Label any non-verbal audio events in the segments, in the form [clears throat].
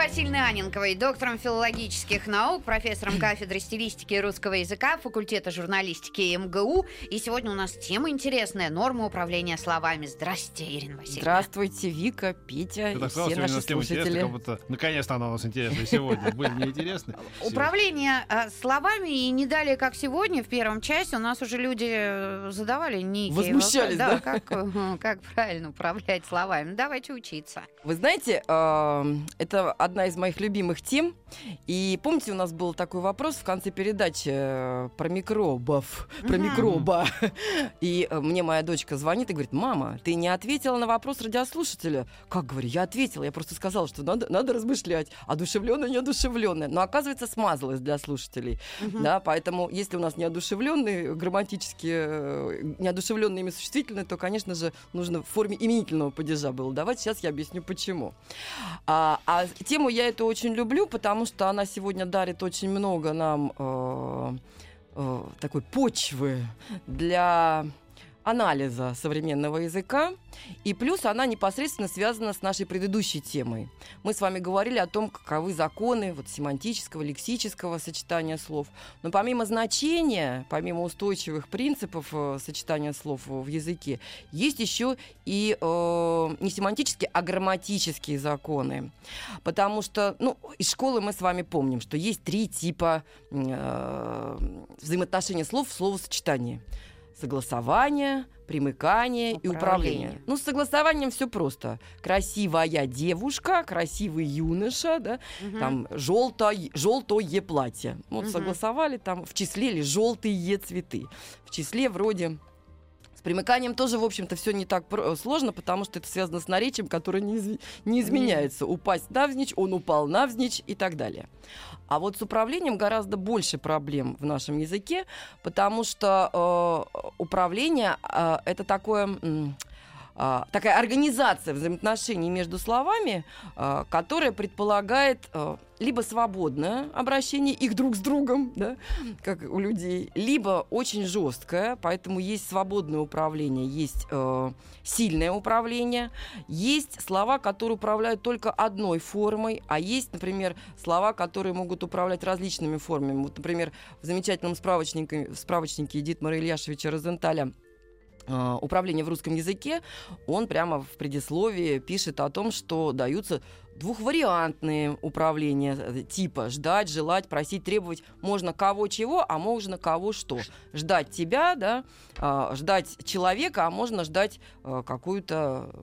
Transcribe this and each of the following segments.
Васильевной Аненковой, доктором филологических наук, профессором [clears throat] кафедры стилистики и русского языка факультета журналистики МГУ. И сегодня у нас тема интересная – норма управления словами. Здрасте, Ирина Васильевна. Здравствуйте, Вика, Петя Ты и так все сегодня у наши нас тема интересная, слушатели. как будто наконец-то она у нас интересная сегодня. [laughs] Были неинтересны. Управление э, словами и не далее, как сегодня, в первом части, у нас уже люди э, задавали некие Возмущались, вопросы. да? Как, э, как правильно управлять словами. Ну, давайте учиться. Вы знаете, это одна из моих любимых тем. И помните, у нас был такой вопрос в конце передачи э, про микробов, про Мгм. микроба. [laughs] И э, мне моя дочка звонит и говорит, мама, ты не ответила на вопрос радиослушателя. Как, говорю, я ответила, я просто сказала, что надо, надо размышлять, одушевленное, неодушевленное. Но, оказывается, смазалось для слушателей. Мгм. Да, поэтому, если у нас неодушевленные, грамматически э, неодушевленные имя существительные, то, конечно же, нужно в форме именительного падежа было давать. Сейчас я объясню, почему. А, а тему я эту очень люблю, потому что она сегодня дарит очень много нам э, э, такой почвы для анализа современного языка, и плюс она непосредственно связана с нашей предыдущей темой. Мы с вами говорили о том, каковы законы вот, семантического, лексического сочетания слов. Но помимо значения, помимо устойчивых принципов э, сочетания слов в языке, есть еще и э, не семантические, а грамматические законы. Потому что, ну, из школы мы с вами помним, что есть три типа э, взаимоотношения слов в словосочетании. Согласование, примыкание и Управление. управление. Ну, с согласованием все просто. Красивая девушка, красивый юноша, да, Мгм. там желтое, желтое платье. Вот Мгм. согласовали, там в числе ли желтые цветы. В числе вроде с примыканием тоже, в общем-то, все не так сложно, потому что это связано с наречием, которое не, изв- не изменяется. Упасть навзничь, он упал навзничь и так далее. А вот с управлением гораздо больше проблем в нашем языке, потому что э, управление э, это такое... м, а, такая организация взаимоотношений между словами, а, которая предполагает а, либо свободное обращение их друг с другом, да, как у людей, либо очень жесткое, поэтому есть свободное управление, есть сильное управление, есть слова, которые управляют только одной формой, а есть, например, слова, которые могут управлять различными формами. Вот, например, в замечательном справочнике, справочнике Дитмара Ильяшевича Розенталя управление в русском языке, он прямо в предисловии пишет о том, что даются двухвариантные управления э, типа ждать, желать, просить, требовать. Можно кого чего, а можно кого что. Ждать тебя, да, а, ждать человека, а можно ждать э, какую-то...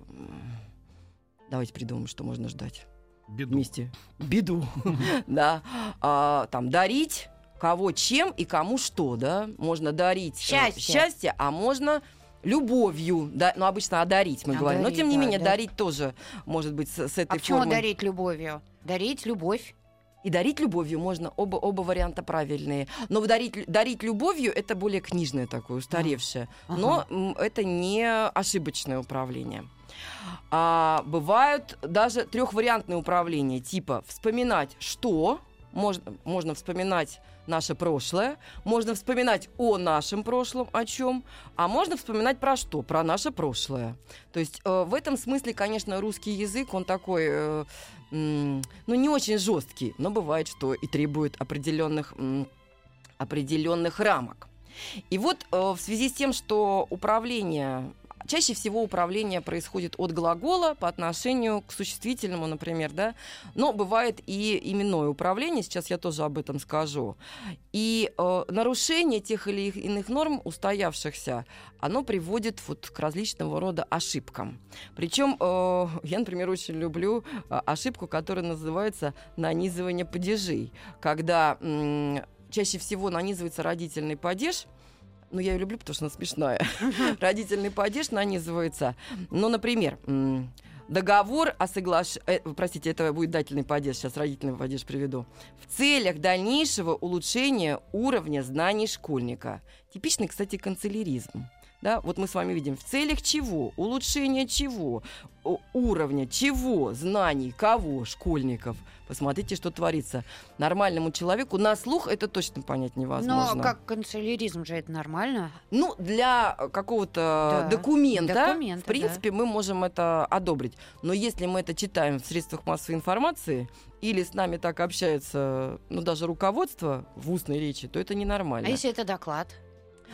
Давайте придумаем, что можно ждать Беду. вместе. Беду, [laughs] да. А, Там дарить кого чем и кому что, да. Можно дарить э, Счастье. счастье, а можно любовью, да, ну обычно одарить мы говорим, но Одарить, тем не да, менее да. дарить тоже может быть с, с А этой почему формой. дарить любовью? Дарить любовь. И дарить любовью можно, оба, оба варианта правильные. Но дарить, дарить любовью это более книжное такое, устаревшее. Ага. Но м, это не ошибочное управление. А, бывают даже трехвариантные управления, типа вспоминать что, можно, можно вспоминать наше прошлое, можно вспоминать о нашем прошлом, о чем, а можно вспоминать про что, про наше прошлое. То есть э, в этом смысле, конечно, русский язык, он такой, э, м, ну не очень жесткий, но бывает, что и требует определенных, м, определенных рамок. И вот э, в связи с тем, что управление Чаще всего управление происходит от глагола по отношению к существительному, например, да, но бывает и именное управление, сейчас я тоже об этом скажу. И э, нарушение тех или иных норм устоявшихся, оно приводит вот к различного рода ошибкам. Причем э, я, например, очень люблю э, ошибку, которая называется нанизывание падежей, когда м, чаще всего нанизывается родительный падеж, ну, я ее люблю, потому что она смешная. [laughs] Родительный падеж нанизывается. Ну, например, договор о соглашении... простите, это будет дательный падеж, сейчас родительный падеж приведу. В целях дальнейшего улучшения уровня знаний школьника. Типичный, кстати, канцеляризм. Да, вот мы с вами видим, в целях чего, улучшения чего, уровня чего, знаний, кого, школьников. Посмотрите, что творится. Нормальному человеку на слух это точно понять невозможно. Но как канцеляризм же это нормально. Ну, для э, какого-то Да, документа, документа, в принципе, мы можем это одобрить. Но если мы это читаем в средствах массовой информации, или с нами так общается, ну, даже руководство в устной речи, то это ненормально. А если это доклад?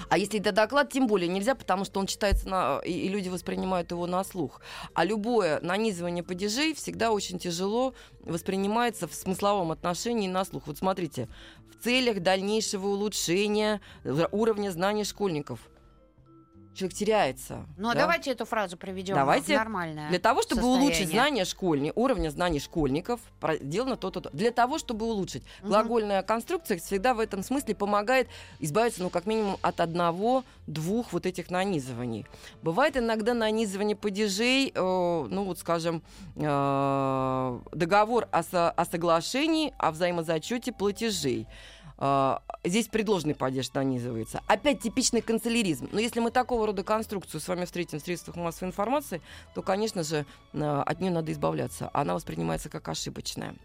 А если это доклад, тем более нельзя, потому что он читается на, и, и люди воспринимают его на слух. А любое нанизывание падежей всегда очень тяжело воспринимается в смысловом отношении на слух. Вот смотрите, в целях дальнейшего улучшения э, уровня знаний школьников. Человек теряется. Ну, а да? давайте эту фразу приведем Давайте. нормальное Для того, чтобы состояние. улучшить знания школьни, уровня знаний школьников, сделано то-то, то. Для того, чтобы улучшить. Мгм. Глагольная конструкция всегда в этом смысле помогает избавиться, ну, как минимум, от одного-двух вот этих нанизываний. Бывает иногда нанизывание падежей, э, ну, вот, скажем, э, договор о, со- о соглашении о взаимозачете платежей. А, Здесь предложенный падеж нанизывается. Опять типичный канцеляризм. Но если мы такого рода конструкцию с вами встретим в средствах массовой информации, то, конечно же, э, от нее надо избавляться. Она воспринимается как ошибочная.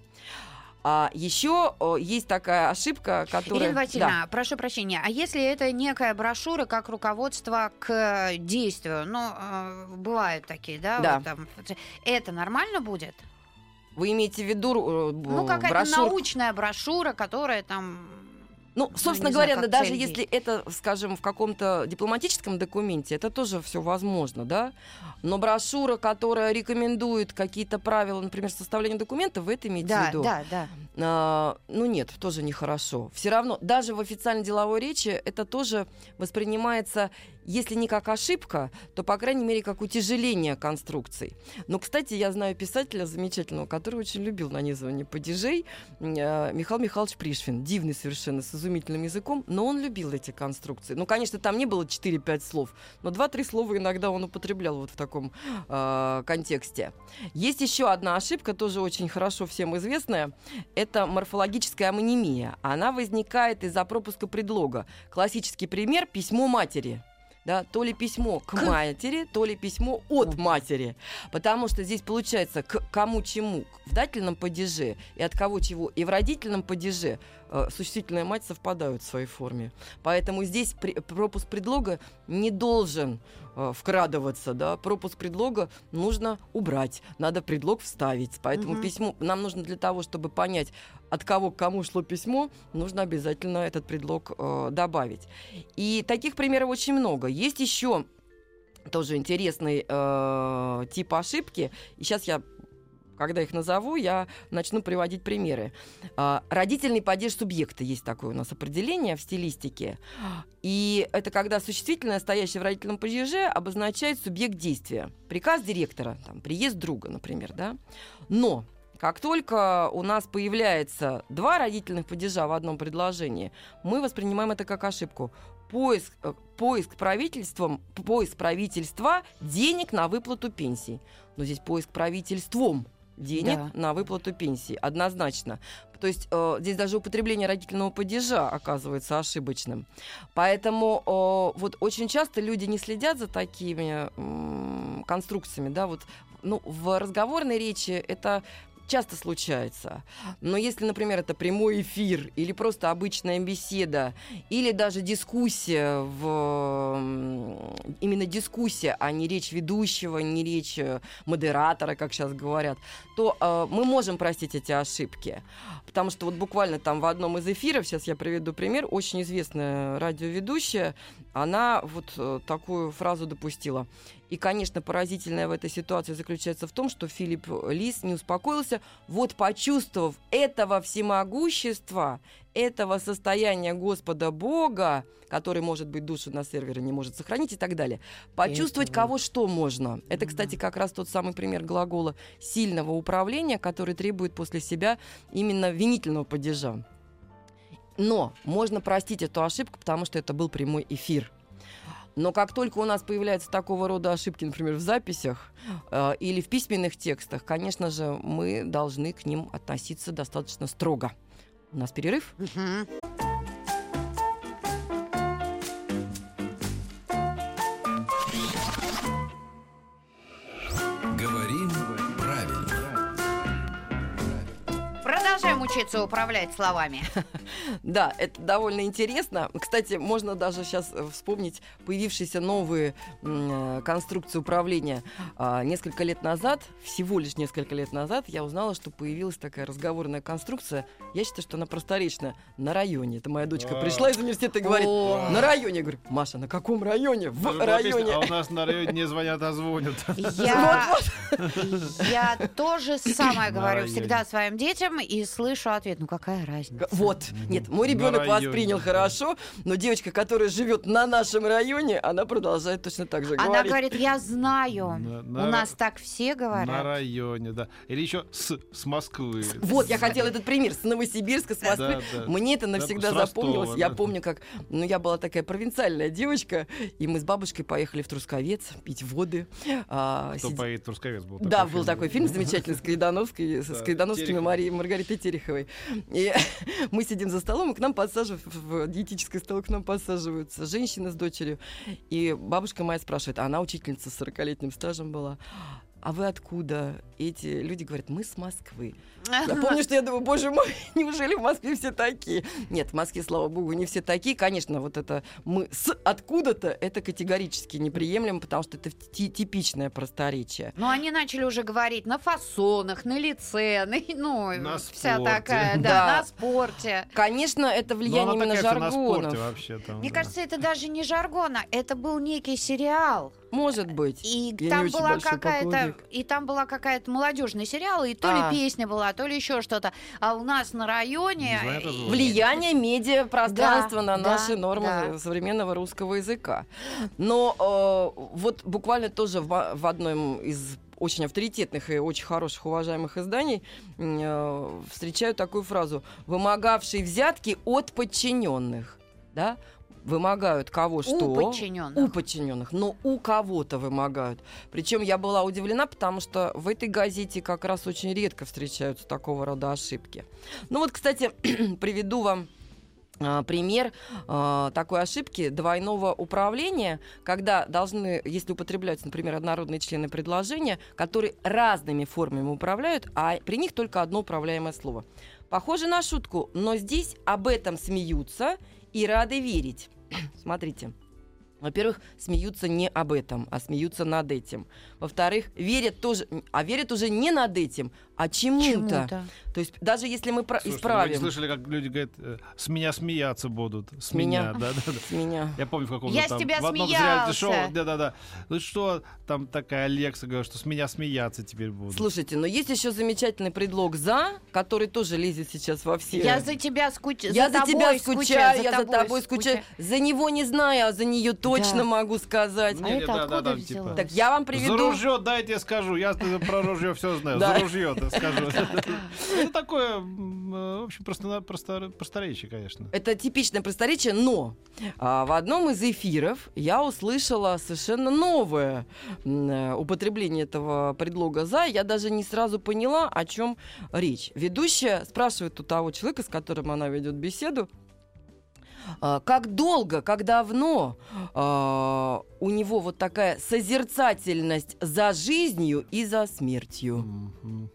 А еще есть такая ошибка, которая... Ирина Васильевна, прошу прощения, а если это некая брошюра как руководство к действию, ну, э, бывают такие, да? Да. вот там, это нормально будет? Вы имеете в виду э, Ну, какая-то брошюрку? научная брошюра, которая там... Ну, собственно не говоря, знаю, да, даже цель если это, скажем, в каком-то дипломатическом документе, это тоже все возможно, да. Но брошюра, которая рекомендует какие-то правила, например, составления документов, вы это имеете в Да, виду? да, да. А, ну нет, тоже нехорошо. Все равно, даже в официальной деловой речи это тоже воспринимается, если не как ошибка, то, по крайней мере, как утяжеление конструкций. Но, кстати, я знаю писателя замечательного, который очень любил нанизывание падежей, э, Михаил Михайлович Пришвин. Дивный совершенно, с изумительным языком, но он любил эти конструкции. Ну, конечно, там не было 4-5 слов, но 2-3 слова иногда он употреблял вот в таком э, контексте. Есть еще одна ошибка, тоже очень хорошо всем известная. Это морфологическая амонимия. Она возникает из-за пропуска предлога. Классический пример – письмо матери. Да, то ли письмо к матери, то ли письмо от матери. Потому что здесь получается к кому чему. В дательном падеже и от кого чего. И в родительном падеже э, существительная мать совпадают в своей форме. Поэтому здесь при- пропуск предлога не должен э, вкрадываться. Да? Пропуск предлога нужно убрать. Надо предлог вставить. Поэтому Мгм. письмо нам нужно для того, чтобы понять, от кого к кому шло письмо, нужно обязательно этот предлог э, добавить. И таких примеров очень много. Есть еще тоже интересный э, тип ошибки. И сейчас я когда их назову, я начну приводить примеры. А, родительный падеж субъекта есть такое у нас определение в стилистике. И это когда существительное, стоящее в родительном падеже, обозначает субъект действия. Приказ директора, там, приезд друга, например, да. Но как только у нас появляется два родительных падежа в одном предложении, мы воспринимаем это как ошибку. Поиск, э, поиск правительством, поиск правительства денег на выплату пенсий. Но здесь поиск правительством денег Да. на выплату пенсии, однозначно. То есть э, здесь даже употребление родительного падежа оказывается ошибочным. Поэтому э, вот очень часто люди не следят за такими м, конструкциями, да, вот ну, в разговорной речи это часто случается. Но если, например, это прямой эфир или просто обычная беседа, или даже дискуссия, в, именно дискуссия, а не речь ведущего, не речь э, модератора, как сейчас говорят, то э, мы можем простить эти ошибки. Потому что вот буквально там в одном из эфиров, сейчас я приведу пример, очень известная радиоведущая, она вот э, такую фразу допустила. И, конечно, поразительное в этой ситуации заключается в том, что Филипп Лис не успокоился, вот почувствовав этого всемогущества, этого состояния Господа Бога, который, может быть, душу на сервере не может сохранить и так далее. Почувствовать Этого. кого что можно. Это, кстати, как раз тот самый пример глагола сильного управления, который требует после себя именно винительного падежа. Но можно простить эту ошибку, потому что это был прямой эфир. Но как только у нас появляются такого рода ошибки, например, в записях э, или в письменных текстах, конечно же, мы должны к ним относиться достаточно строго. У нас перерыв. Мгм. Научиться управлять словами. [laughs] Да, это довольно интересно. Кстати, можно даже сейчас вспомнить появившиеся новые э, конструкции управления. А, Несколько лет назад, всего лишь несколько лет назад, я узнала, что появилась такая разговорная конструкция. Я считаю, что она просторечная. На районе. Это моя дочка А. пришла из университета и говорит, на районе. Я говорю, Маша, на каком районе? В песня, районе. А у нас на [laughs] районе не звонят, а звонят. Я, я то же [coughs] самое говорю всегда своим детям и слышу ответ, ну какая разница? Вот. Нет, мой На ребенок воспринял да. хорошо, но девочка, которая живет на нашем районе, она продолжает точно так же Она говорить. говорит, я знаю. На- У на- нас так все На говорят. районе, да. Или еще с, с Москвы. Вот, я хотела этот пример с Новосибирска, с Москвы. Да, да. Мне это навсегда Ростова, запомнилось. Я да. помню, как, ну, я была такая провинциальная девочка, и мы с бабушкой поехали в Трусковец пить воды. А, Кто сидя- поет Трусковец был. Да, такой был фильм. такой фильм замечательный с Кайдановской, с Да, Кайдановскими. Марией Маргаритой Тереховой. И [laughs] мы сидим за столом, и к нам подсаживают, в диетическое стол к нам подсаживаются женщины с дочерью. И бабушка моя спрашивает, а она учительница с 40-летним стажем была. А вы откуда? И эти люди говорят, мы с Москвы. Я помню, что я думаю, боже мой, [laughs] неужели в Москве все такие? Нет, в Москве, слава богу, не все такие. Конечно, вот это мы с откуда-то, это категорически неприемлемо, потому что это ти- типичное просторечие. Ну, они начали уже говорить на фасонах, на лице, на, [laughs] ну, На вся спорте. такая, [laughs] да, Да. на спорте. Конечно, это Ну, влияние именно жаргонов. спорте вообще там. Мне да. кажется, это даже не жаргона, это был некий сериал. Может быть. И Я там была какая-то, и там была какая-то молодежный сериал, и то А. ли песня была, то ли еще что-то. А у нас на районе Не знаю. Влияние медиапространства Да, на да, наши нормы да. современного русского языка. Но э, вот буквально тоже в, в одном из очень авторитетных и очень хороших, уважаемых изданий э, встречаю такую фразу «вымогавшие взятки от подчиненных». Да? Вымогают кого что? у подчиненных. У подчиненных, но у кого-то вымогают. Причем я была удивлена, потому что в этой газете как раз очень редко встречаются такого рода ошибки. Ну вот, кстати, [clears throat] приведу вам а, пример а, такой ошибки двойного управления, когда должны, если употребляются, например, однородные члены предложения, которые разными формами управляют, а при них только одно управляемое слово. Похоже на шутку, но здесь об этом смеются и рады верить. [clears throat] Смотрите. Во-первых, смеются не об этом, а смеются над этим. Во-вторых, верят тоже, а верят уже не над этим, а чему-то. Чему-то. То есть даже если мы про- Слушайте, вы исправим слышали, как люди говорят, э, с меня смеяться будут. С, С меня. меня, да, да, да. [laughs] с меня. Я помню, в каком Я с там, тебя в одном смеялся. реалити-шоу, да-да-да. Ну что, там такая Лекса говорит, что с меня смеяться теперь будут. Слушайте, но есть еще замечательный предлог «за», который тоже лезет сейчас во все. Я за тебя скучаю. Я за, тебя скучаю, я за тобой скучаю. За него не знаю, а за нее точно Да. могу сказать. А Не, это да, да, откуда да, взялось? типа. Так я вам За приведу... ружье дайте я скажу. Я про ружье все знаю. За ружье да, скажу. Это такое, э, в общем, просто просто просторечие, конечно. Это типичное просторечие, но а, в одном из эфиров я услышала совершенно новое э, употребление этого предлога «за». Я даже не сразу поняла, о чем речь. Ведущая спрашивает у того человека, с которым она ведет беседу, а, как долго, как давно а, у него вот такая созерцательность за жизнью и за смертью. Мгм.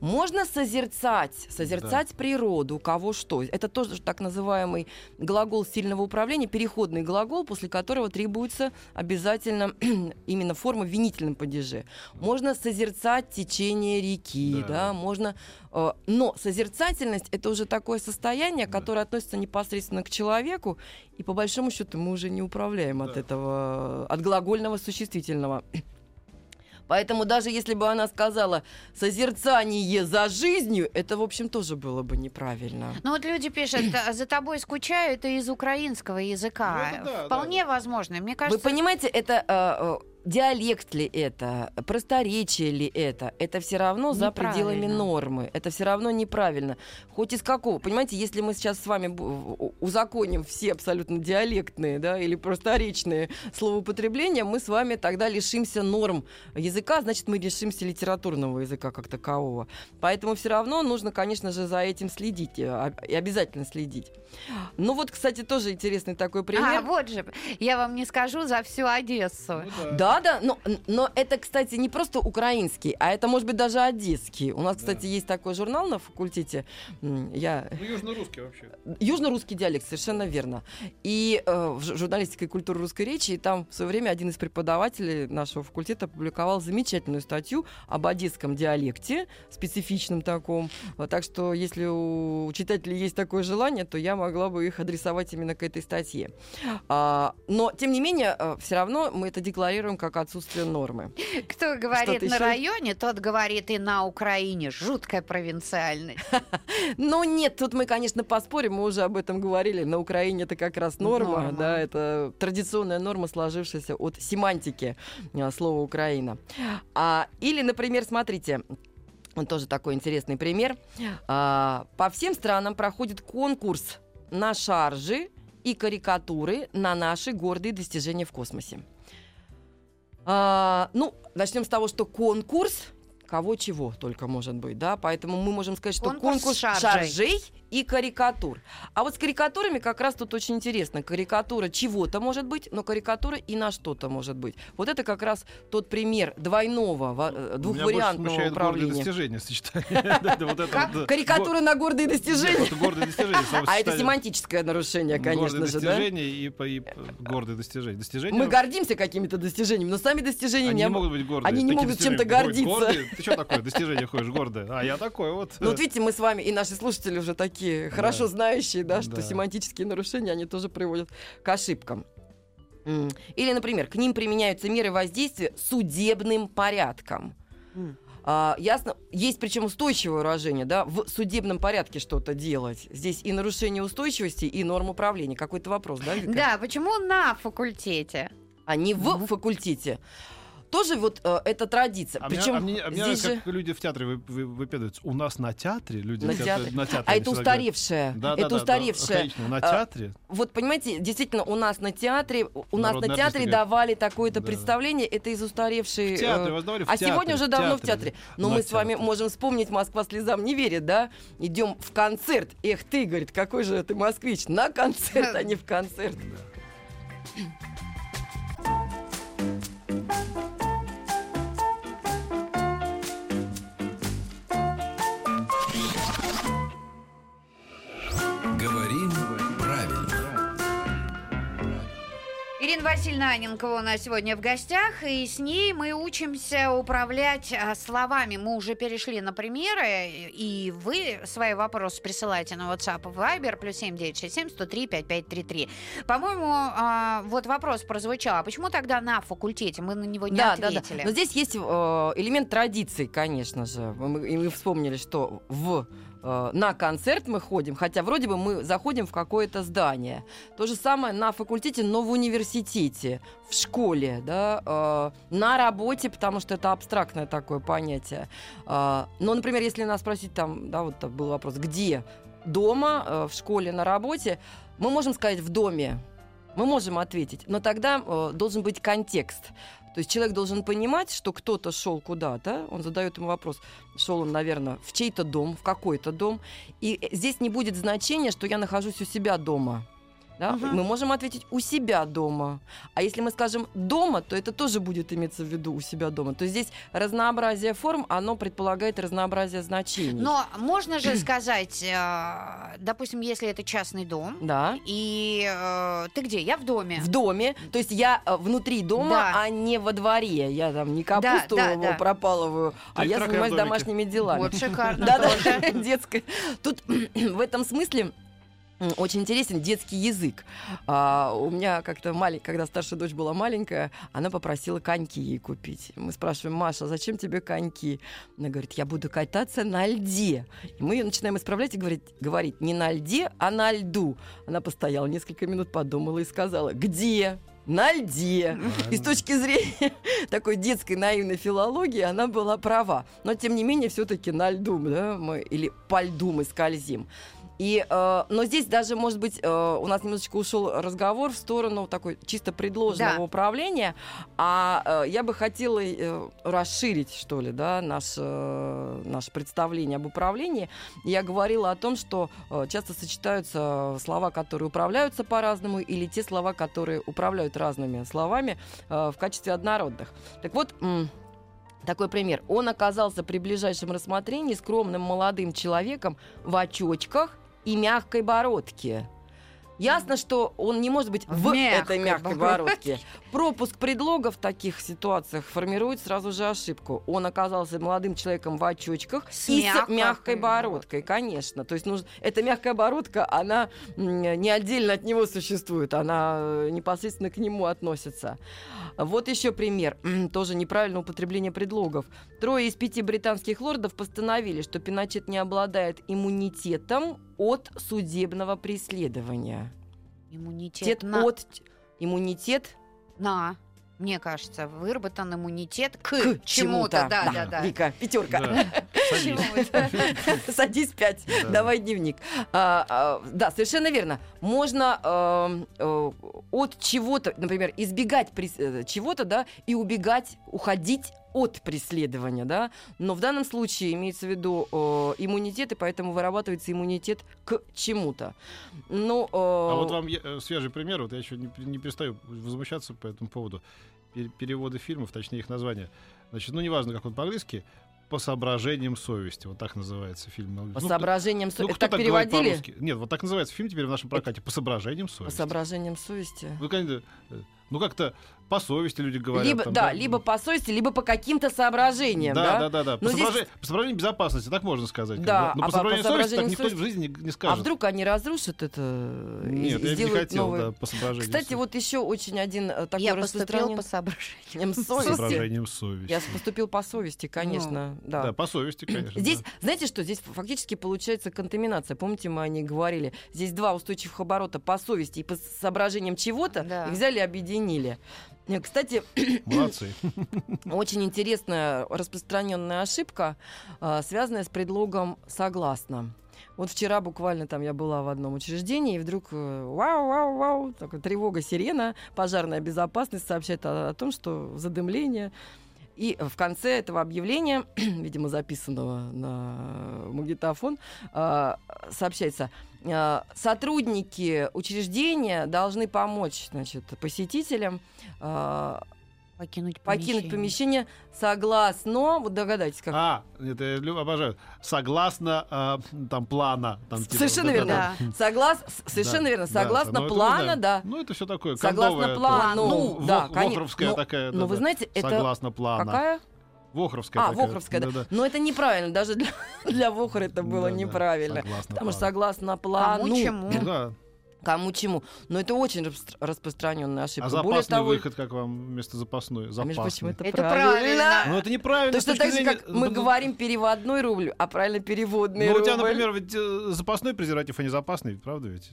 Можно созерцать, созерцать природу, у кого что. Это тоже так называемый глагол сильного управления, переходный глагол, после которого требуется обязательно [clears throat] именно форма в винительном падеже. Можно созерцать течение реки, да, Да. можно... э, но созерцательность — это уже такое состояние, Да. которое относится непосредственно к человеку, и по большому счету мы уже не управляем от Да. этого, от глагольного существительного. Поэтому даже если бы она сказала созерцание за жизнью, это, в общем, тоже было бы неправильно. Ну вот люди пишут, «А за тобой скучаю, это из украинского языка. Ну, это да, Вполне возможно. Мне кажется, Вы понимаете, это э, э, диалект ли это, просторечие ли это, это все равно за пределами нормы. Это все равно неправильно. Хоть из какого. Понимаете, если мы сейчас с вами узаконим все абсолютно диалектные да, или просторечные словоупотребления, мы с вами тогда лишимся норм языка, значит, мы лишимся литературного языка как такового. Поэтому все равно нужно, конечно же, за этим следить, э, а- и обязательно следить. Ну вот, кстати, тоже интересный такой пример. А, вот же, я вам не скажу за всю Одессу. Ну да. Да, Да, да, но, но это, кстати, не просто украинский, а это, может быть, даже одесский. У нас, Да. кстати, есть такой журнал на факультете. Я Ну, южно-русский вообще. Южно-русский диалект, совершенно верно. И э, в журналистике и культуре русской речи, и там в свое время один из преподавателей нашего факультета опубликовал замечательную статью об одесском диалекте, специфичном таком. Вот, так что, если у читателей есть такое желание, то я могла бы их адресовать именно к этой статье. А, но, тем не менее, все равно мы это декларируем как отсутствие нормы. Кто говорит на районе, тот говорит и на Украине. Жуткая провинциальность. [laughs] Ну нет, тут мы, конечно, поспорим, мы уже об этом говорили. На Украине это как раз норма, Норма. да, это традиционная норма, сложившаяся от семантики а, слова Украина. А, или, например, смотрите. Вот тоже такой интересный пример. А, по всем странам проходит конкурс на шаржи и карикатуры на наши гордые достижения в космосе. А, ну, начнем с того, что конкурс кого чего только может быть, да, поэтому мы можем сказать, что Конкурс конкурс, шаржей. шаржей и карикатур. А вот с карикатурами как раз тут очень интересно. Карикатура чего-то может быть, но карикатура и на что-то может быть. Вот это как раз тот пример двойного, во- э, двухвариантного управления. достижения сочетание. [laughs] Да. Карикатура на гордые Го- достижения. [laughs] А это семантическое нарушение, конечно же, достижения и гордые достижения. Мы гордимся какими-то достижениями, но сами достижения они не... могут быть гордые. они не могут чем-то гордиться. Ты что такое? Достижение ходишь гордое. А я такой вот. Ну вот видите, мы с вами и наши слушатели уже такие хорошо знающие, да, что Да. семантические нарушения, они тоже приводят к ошибкам. Или, например, к ним применяются меры воздействия судебным порядком. А, ясно, есть причем устойчивое выражение, да, в судебном порядке что-то делать. Здесь и нарушение устойчивости, и норм управления. Какой-то вопрос, да, Вика? Да, почему на факультете? А не в факультете. Тоже вот э, это традиция. А меня- Причем а мне, а здесь нравится, же... как люди в театре вы- вы- выпендриваются. У нас на театре люди На в театре- театре. на театре А это устаревшее. Да, да, это да, устаревшее. Да, конечно, на А, театре. Вот понимаете, действительно, у нас на театре, у нас на театре артисты давали такое-то Да. представление, это из устаревшей. В театре, э, в а театре, сегодня уже в давно в театре. театре. Но На мы с вами театре. можем вспомнить Москва слезам не верит, да? Идем в концерт. Эх ты, говорит, какой же ты москвич. На концерт, а не в концерт. Говорим Ирина Васильевна Аненкова у нас сегодня в гостях, и с ней мы учимся управлять а, словами. Мы уже перешли на примеры, и вы свои вопросы присылаете на WhatsApp и Viber, плюс 7967 103 5533. По-моему, а, вот вопрос прозвучал, а почему тогда на факультете? Мы на него не да, да, да. ответили. Но здесь есть э, элемент традиции, конечно же. И мы вспомнили, что в э, на концерт мы ходим, хотя вроде бы мы заходим в какое-то здание. То же самое на факультете, но в университете, в школе, да, э, на работе, потому что это абстрактное такое понятие. Э, но, например, если нас спросить там, да, вот был вопрос, где? Дома, э, в школе, на работе, мы можем сказать в доме. Мы можем ответить, но тогда э, должен быть контекст. То есть человек должен понимать, что кто-то шел куда-то, он задает ему вопрос, шел он, наверное, в чей-то дом, в какой-то дом, и здесь не будет значения, что я нахожусь у себя дома. Да? Мгм. Мы можем ответить у себя дома. А если мы скажем дома, то это тоже будет иметься в виду у себя дома. То есть здесь разнообразие форм, оно предполагает разнообразие значений. Но можно же [clears throat] сказать, э, допустим, если это частный дом, Да. и э, ты где? Я в доме. В доме, то есть я э, внутри дома, Да. а не во дворе. Я там не капусту да, да. пропалываю, а Ты я занимаюсь домашними делами. Вот шикарно Да, да, [laughs] детская. Тут [clears throat] в этом смысле очень интересен детский язык. А, у меня как-то маленькая, когда старшая дочь была маленькая, она попросила коньки ей купить. Мы спрашиваем, Маша, а зачем тебе коньки? Она говорит, я буду кататься на льде. И мы ее начинаем исправлять и говорить, говорить не на льде, а на льду. Она постояла несколько минут, подумала и сказала, где? На льде. И с точки зрения [laughs] такой детской наивной филологии она была права. Но, тем не менее, все-таки на льду, да, мы, или по льду мы скользим. И, э, но здесь даже, может быть, э, у нас немножечко ушел разговор в сторону такой чисто предложенного Да. управления, а э, я бы хотела э, расширить, что ли, да, наш, э, наше представление об управлении. Я говорила о том, что э, часто сочетаются слова, которые управляются по-разному, или те слова, которые управляют разными словами э, в качестве однородных. Так вот, такой пример. Он оказался при ближайшем рассмотрении скромным молодым человеком в очочках и мягкой бородке. Ясно, что он не может быть в, В мягкой этой мягкой бородке. бородке. Пропуск предлога в таких ситуациях формирует сразу же ошибку. Он оказался молодым человеком в очочках С и мягкой с мягкой бородкой, конечно. То есть нужно... эта мягкая бородка, она не отдельно от него существует, она э, непосредственно к нему относится. Вот еще пример. Тоже неправильное употребление предлогов. Трое из пяти британских лордов постановили, что Пиночет не обладает иммунитетом от судебного преследования. Иммунитет Тет на... от... Иммунитет на. Мне кажется, выработан иммунитет к, к чему-то. Да, да, да. Вика, пятерка. Да. [laughs] Садись. чему-то. Садись пять, Да. давай дневник. А, а, да, совершенно верно. Можно э, от чего-то, например, избегать прес- э, чего-то, да, и убегать, уходить от преследования, да. Но в данном случае имеется в виду э, иммунитет, и поэтому вырабатывается иммунитет к чему-то. Ну, э, А вот вам я- э, свежий пример, вот я еще не, не перестаю возмущаться по этому поводу. Пер- Переводы фильмов, точнее их названия. Значит, ну неважно, как он по-английски, по соображениям совести. Вот так называется фильм. по Ну, соображениям... со- ну, Это кто так говорит переводили? Нет, вот так называется фильм теперь в нашем прокате. По соображениям По совести. соображениям совести. Ну, конечно, э, ну как-то по совести люди говорят. либо, там, да, либо по совести, либо по каким-то соображениям, да, да? да, да, да. По, Но здесь- соображению, по соображению безопасности, так можно сказать. как Да, бы. Но а по по- соображению по совести так никто в совести- жизни не, не А скажет. вдруг они разрушат это э, и Нет, я бы не сделают хотел, новые... да, по соображению Кстати, совести. вот еще очень один э, такой Я распространен... по соображениям. Совести. соображениям совести. Я поступил по совести, конечно, да. Да, по совести, конечно. Здесь, да. знаете что, здесь фактически получается контаминация. Помните, мы о ней говорили. Здесь два устойчивых оборота по совести и по соображениям чего-то. Да. Их взяли и объединили. Э, Кстати, [clears throat] Молодцы. очень интересная распространенная ошибка, а, связанная с предлогом «согласно». Вот вчера буквально там я была в одном учреждении, и вдруг э, вау-вау-вау, такая тревога, сирена, пожарная безопасность сообщает о, о том, что задымление. И в конце этого объявления, [clears throat] видимо, записанного на магнитофон, сообщается, сотрудники учреждения должны помочь значит, посетителям а, Покинуть покинуть помещение согласно, вот догадайтесь, как А, это я лю- обожаю. Согласно а, там плана. Там, типа, Совершенно верно. Да. Соглас... Совершенно Да, верно. да, Согласно ну, мы плана, да. Ну, это все такое. Согласно плану, это, ну, да, конечно. Вохровская Но- такая. Но да, вы да. знаете, это Согласно плана. какая? Вохровская А, такая. Вохровская, да. Да-да. Но это неправильно. Даже для, [laughs] для Вохра это было Да-да. неправильно. Согласно Потому что согласно плану... Кому чему? Да. Кому чему. Но это очень распро- распространенная ошибка. А Более запасный того, выход, как вам вместо запасной? а между прочим, Запасный. это, Это правильно. правильно. Ну, это неправильно. С точки так же, зрения- как мы ну, говорим переводной рубль, а правильно переводный Ну, у рубль. тебя, например, ведь э, запасной презерватив, а не запасный, правда ведь?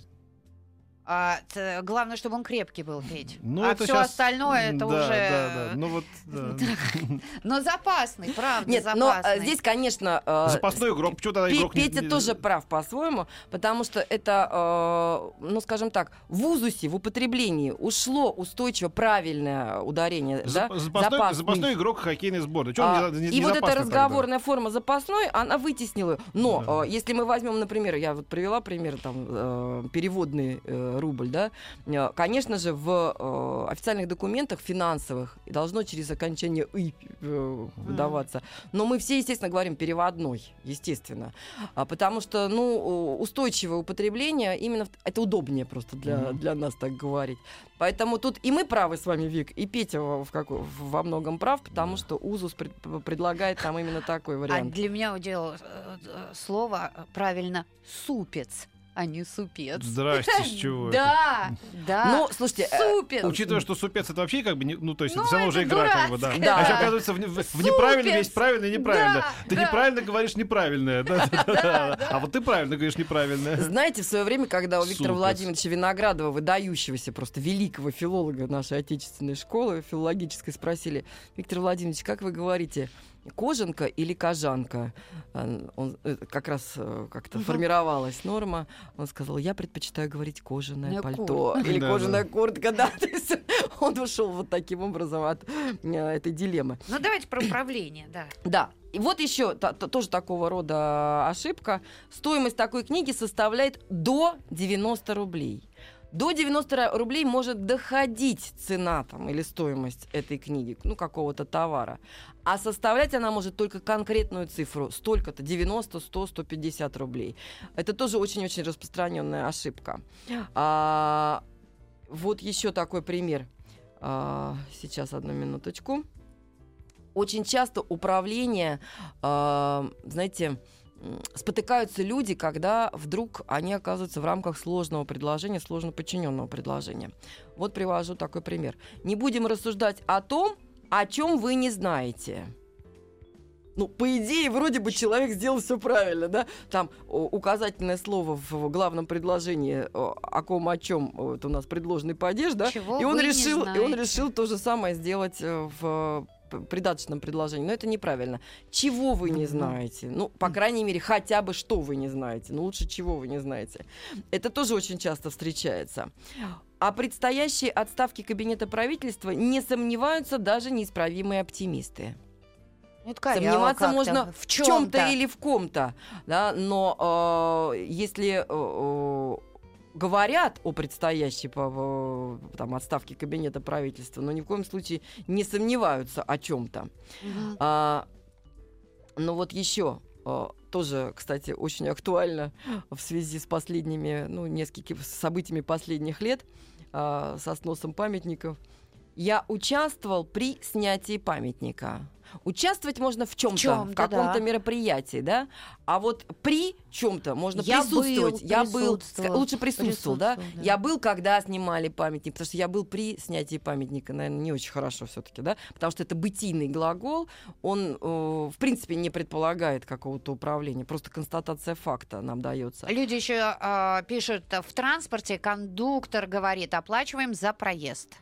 А, т- главное, чтобы он крепкий был, Петь. Ну, а все щас- остальное это да, уже. Да, да, ну вот, да. [laughs] Но запасный, правда, Нет, но запасный. э, здесь, конечно... э, Запасной игрок, почему тогда игрок Петя не- тоже прав по-своему, потому что это, э, ну, скажем так, в узусе, в употреблении ушло устойчиво правильное ударение, Зап- да? запасной, Запасный. запасной игрок хоккейной сборной. А, не- не- и не вот эта запасный тогда? разговорная форма запасной, она вытеснила. Но Да. э, если мы возьмем, например, я вот привела пример там э, переводный э, рубль, да, э, конечно же в э, официальных документах финансовых должно через окончание и э, выдаваться. Но мы все, естественно, говорим переводной, естественно, А потому что, ну, устойчивое употребление именно это удобнее просто для для нас так говорить. Поэтому тут и мы правы с вами, Вик, и Петя во, в в- во многом прав, потому что УЗУС пред- предлагает нам именно такой А вариант. для меня удел слово правильно супец, а не супец. Здрасте, с [laughs] чего? Да, да. Ну, слушайте, э, супец. Учитывая, что супец это вообще как бы, не- ну то есть Ну, это все равно уже игра, как бы, да. А еще оказывается в, в- в неправильном Супец. есть правильно и неправильно. Да, Ты да. неправильно говоришь неправильное, да. А вот ты правильно говоришь неправильное. Знаете, в свое время, когда у Виктора. Владимировича Виноградова, выдающегося просто великого филолога нашей отечественной школы филологической, спросили, Виктор Владимирович, как вы говорите, кожанка или кожанка. А, Он, э, как раз э, как-то формировалась норма. Он сказал, я предпочитаю говорить кожаное Ну, пальто [laughs] или Да, кожаная куртка. [laughs] Да, то есть он ушел вот таким образом от э, этой дилеммы. Ну, давайте про управление, да. Да. И вот еще та- та- тоже такого рода ошибка. Стоимость такой книги составляет до 90 рублей. До 90 ра- рублей может доходить цена там, или стоимость этой книги, ну, какого-то товара. А составлять она может только конкретную цифру. Столько-то, 90, 100, 150 рублей. Это тоже очень-очень распространенная ошибка. А, вот еще такой пример. А, сейчас, одну минуточку очень часто управление, э, знаете, спотыкаются люди, когда вдруг они оказываются в рамках сложного предложения, сложно подчиненного предложения. Вот привожу такой пример. Не будем рассуждать о том, о чем вы не знаете. Ну, по идее, вроде бы человек сделал все правильно, да? Там указательное слово в главном предложении, о, ком, о чем вот у нас предложенный падеж, да? Чего и он решил, и он решил то же самое сделать э, в придаточном предложении. Но это неправильно. Чего вы не знаете? Ну, по крайней мере, хотя бы что вы не знаете. Ну, лучше чего вы не знаете. Это тоже очень часто встречается. А предстоящие отставки кабинета правительства не сомневаются даже неисправимые оптимисты. Ну, Сомневаться можно в в чем-то. чем-то или в ком-то, да, но э, если э, э, говорят о предстоящей по- там, отставке кабинета правительства, но ни в коем случае не сомневаются о чем-то. Мгм. А, но вот еще а, тоже, кстати, очень актуально в связи с последними, ну, несколькими событиями последних лет, а, со сносом памятников. Я участвовал при снятии памятника. Участвовать можно в чем-то, в, чём-то, каком-то да. мероприятии, да? А вот при чем-то можно Я присутствовать. был, я был, лучше присутствовал, да? Да. Я был, когда снимали памятник, потому что я был при снятии памятника, наверное, не очень хорошо все-таки, да? Потому что это бытийный глагол, он, э, в принципе, не предполагает какого-то управления, просто констатация факта нам дается. Люди еще а, пишут в транспорте, кондуктор говорит, оплачиваем за проезд.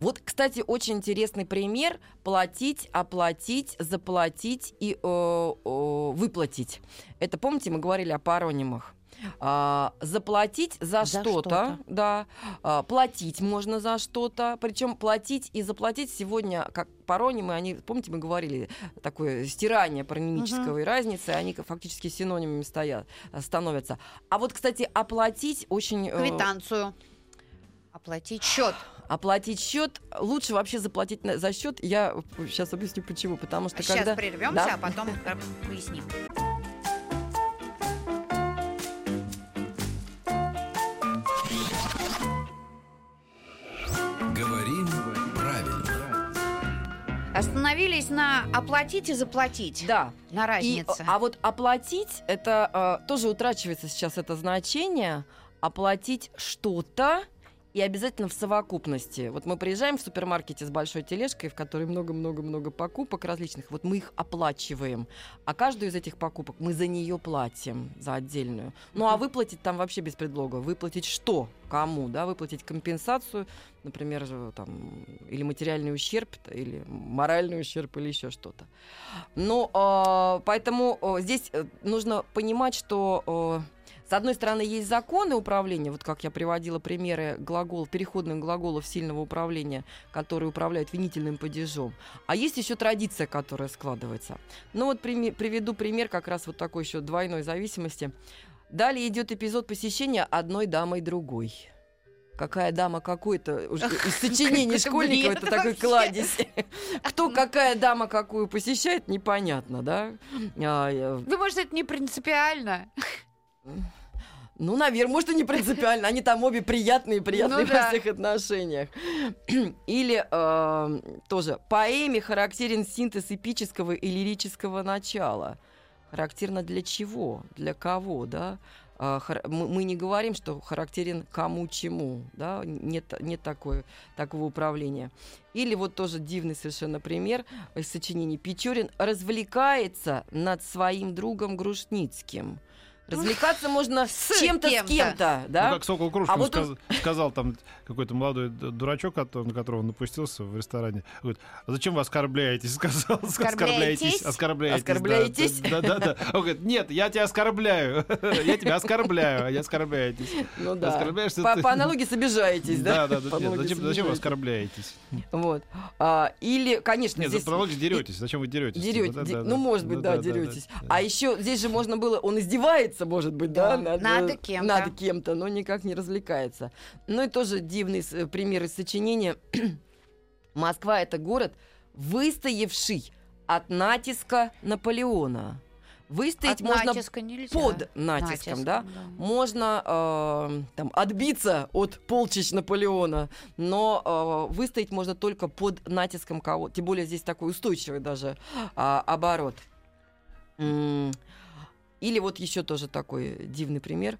Вот, кстати, очень интересный пример: платить, оплатить, заплатить и э, э, выплатить. Это помните, мы говорили о паронимах. А, заплатить за, За что-то, что-то. да, А, платить можно за что-то, причем платить и заплатить сегодня как паронимы, они, помните, мы говорили такое стирание паронимической разницы, они фактически синонимами стоят, э, становятся. А вот, кстати, оплатить очень э, Квитанцию. Оплатить счет. Оплатить счет лучше вообще заплатить за счет. Я сейчас объясню почему. Потому что Сейчас когда прервемся, Да. а потом поясним. Говорим правильно. Остановились на оплатить и заплатить. да. На И, разнице. а вот оплатить это э, тоже утрачивается сейчас это значение. Оплатить что-то и обязательно в совокупности. Вот мы приезжаем в супермаркете с большой тележкой, в которой много-много-много покупок различных. Вот мы их оплачиваем. А каждую из этих покупок мы за нее платим, за отдельную. Ну а выплатить там вообще без предлога. Выплатить что? Кому? Да? Выплатить компенсацию, например, же, там, или материальный ущерб, или моральный ущерб, или еще что-то. Ну, а, поэтому здесь э, нужно понимать, что одной стороны есть законы управления, вот как я приводила примеры глаголов, переходных глаголов сильного управления, которые управляют винительным падежом, а есть еще традиция, которая складывается. Ну вот приведу пример как раз вот такой еще двойной зависимости. Далее идет эпизод посещения одной дамой другой. Какая дама какой-то из сочинений школьников это такой кладезь. [laughs] Кто какая дама какую посещает, непонятно, да? А, я- Да, может, это не принципиально. [laughs] Ну, наверное, может, и не принципиально. Они там обе приятные, приятные Ну да. во всех отношениях. [clears throat] Или э, тоже поэме характерен синтез эпического и лирического начала. Характерно для чего? Для кого, да? А, мы не говорим, что характерен кому чему, да? Нет, нет такой, такого управления. Или вот тоже дивный совершенно пример из сочинений Печорин развлекается над своим другом Грушницким. Развлекаться можно с чем-то, с кем-то. кем-то, Ну, да? как Сокол Кружкин А вот сказ- сказал там какой-то молодой дурачок, на которого он напустился в ресторане. Говорит, а зачем вы оскорбляетесь? [laughs] Сказал, Оскорбляетесь? Оскорбляетесь. Оскорбляетесь? Да, да, да. Он говорит, нет, я тебя оскорбляю. [laughs] Я тебя оскорбляю, а не оскорбляетесь. Ну да. Оскорбляешься По, ты. по аналогии с обижаетесь, да? Да, да, да. Нет, Зачем зачем вы оскорбляетесь? Вот. А, или, конечно, Нет, здесь... за аналогии деретесь. Зачем вы деретесь? Дерете- Типа, да, да, ну, да. может быть, да, да, деретесь. да. А еще здесь же можно было, он издевается, может быть, да, Да. Над кем-то. над кем-то, но никак не развлекается. Ну и тоже дивный с- пример из сочинения. [clears throat] Москва это город, выстоявший от натиска Наполеона. Выстоять От можно натиска нельзя. под натиском, да? Можно э, там, отбиться от полчищ Наполеона, но э, выстоять можно только под натиском кого Тем более здесь такой устойчивый даже а, оборот. М, Или вот еще тоже такой дивный пример.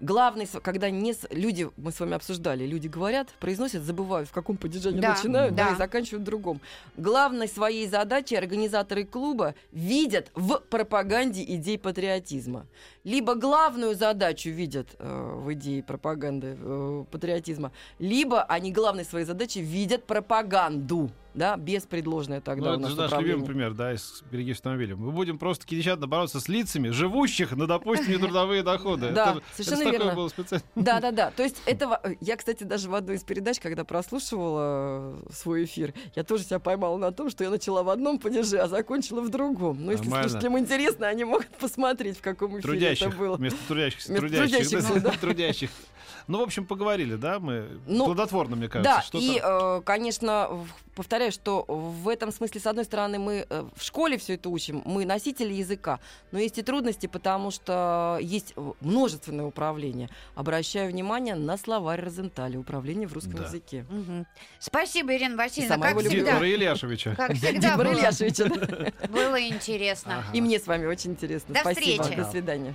Главный, когда не люди, мы с вами обсуждали, люди говорят, произносят, забывают, в каком падеже они Да, начинают, да, да. и заканчивают в другом. Главной своей задачей организаторы клуба видят в пропаганде идей патриотизма. Либо главную задачу видят э, в идее пропаганды э, патриотизма, либо они главной своей задачей видят пропаганду, да, без предложенной тогда Ну, это же наш любимый пример, да, из «Береги автомобиля». Мы будем просто кинещадно бороться с лицами, живущих на, допустим, нетрудовые доходы. Да, Это- совершенно это верно. было специально. Да, да, да. [laughs] То есть этого... Я, кстати, даже в одной из передач, когда прослушивала э, свой эфир, я тоже себя поймала на том, что я начала в одном падеже, а закончила в другом. Ну, если Нормально. слушателям интересно, они могут посмотреть, в каком эфире Трудящих, это было. вместо трудящихся, Вместо трудящих, трудящихся, да, [laughs] да. трудящих. Ну, в общем, поговорили, да, мы Ну, плодотворно, мне кажется. Да, что-то- и, э, конечно, повторяю, что в этом смысле, с одной стороны, мы э, в школе все это учим, мы носители языка, но есть и трудности, потому что есть э, множественное управление. Обращаю внимание на словарь Розенталя, управление в русском Да. языке. Мгм. Спасибо, Ирина Васильевна. сама Как его всегда, Димара Ильяшевича. как всегда было, Ильяшевича, было интересно. Ага. И мне с вами очень интересно. До Спасибо. встречи. До свидания.